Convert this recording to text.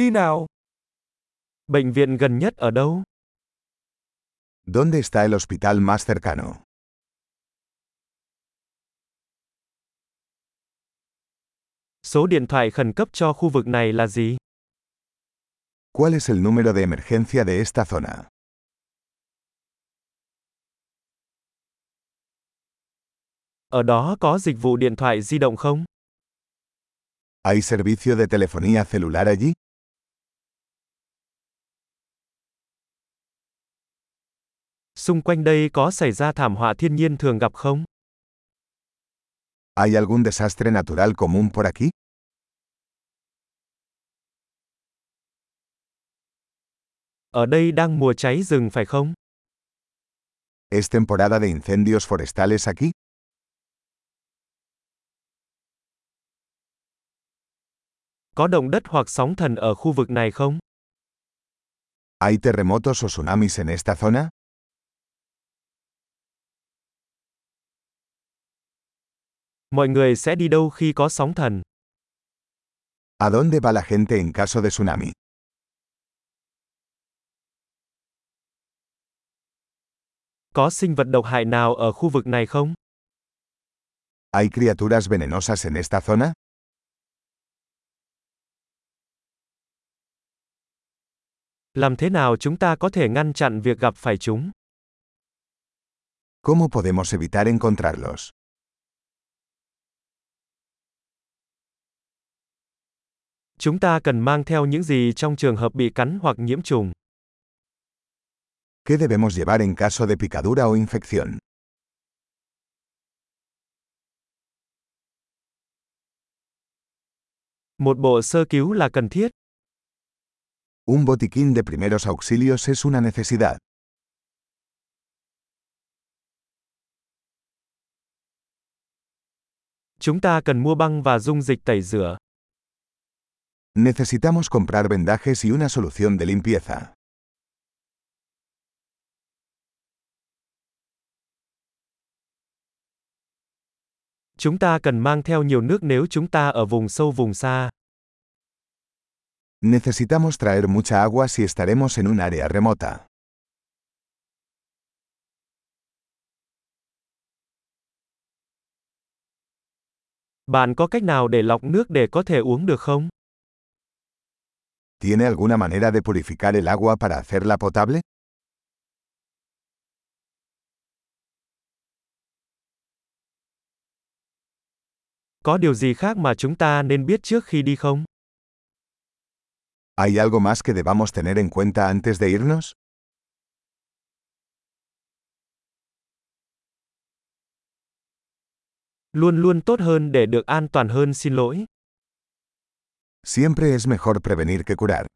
Đi nào. Bệnh viện gần nhất ở đâu? ¿Dónde está el hospital más cercano? Số điện thoại khẩn cấp cho khu vực này là gì? ¿Cuál es el número de emergencia de esta zona? Ở đó có dịch vụ điện thoại di động không? ¿Hay servicio de telefonía celular allí? Xung quanh đây có xảy ra thảm họa thiên nhiên thường gặp không? ¿Hay algún desastre natural común por aquí? Ở đây đang mùa cháy rừng phải không? ¿Es temporada de incendios forestales aquí? Có động đất hoặc sóng thần ở khu vực này không? ¿Hay terremotos o tsunamis en esta zona? Mọi người sẽ đi đâu khi có sóng thần? ¿A dónde va la gente en caso de tsunami? Có sinh vật độc hại nào ở khu vực này không? ¿Hay criaturas venenosas en esta zona? Làm thế nào chúng ta có thể ngăn chặn việc gặp phải chúng? ¿Cómo podemos evitar encontrarlos? Chúng ta cần mang theo những gì trong trường hợp bị cắn hoặc nhiễm trùng? ¿Qué debemos llevar en caso de picadura o infección? Một bộ sơ cứu là cần thiết. Un botiquín de primeros auxilios es una necesidad. Chúng ta cần mua băng và dung dịch tẩy rửa. Necesitamos comprar vendajes y una solución de limpieza. Chúng ta cần mang theo nhiều nước nếu chúng ta ở vùng sâu vùng xa. Necesitamos traer mucha agua si estaremos en un área remota. Bạn có cách nào để lọc nước để có thể uống được không? ¿Tiene alguna manera de purificar el agua para hacerla potable? Có điều gì khác mà chúng ta nên biết trước khi đi không? ¿Hay algo más que debamos tener en cuenta antes de irnos? Luôn luôn tốt hơn để được an toàn hơn xin lỗi. Siempre es mejor prevenir que curar.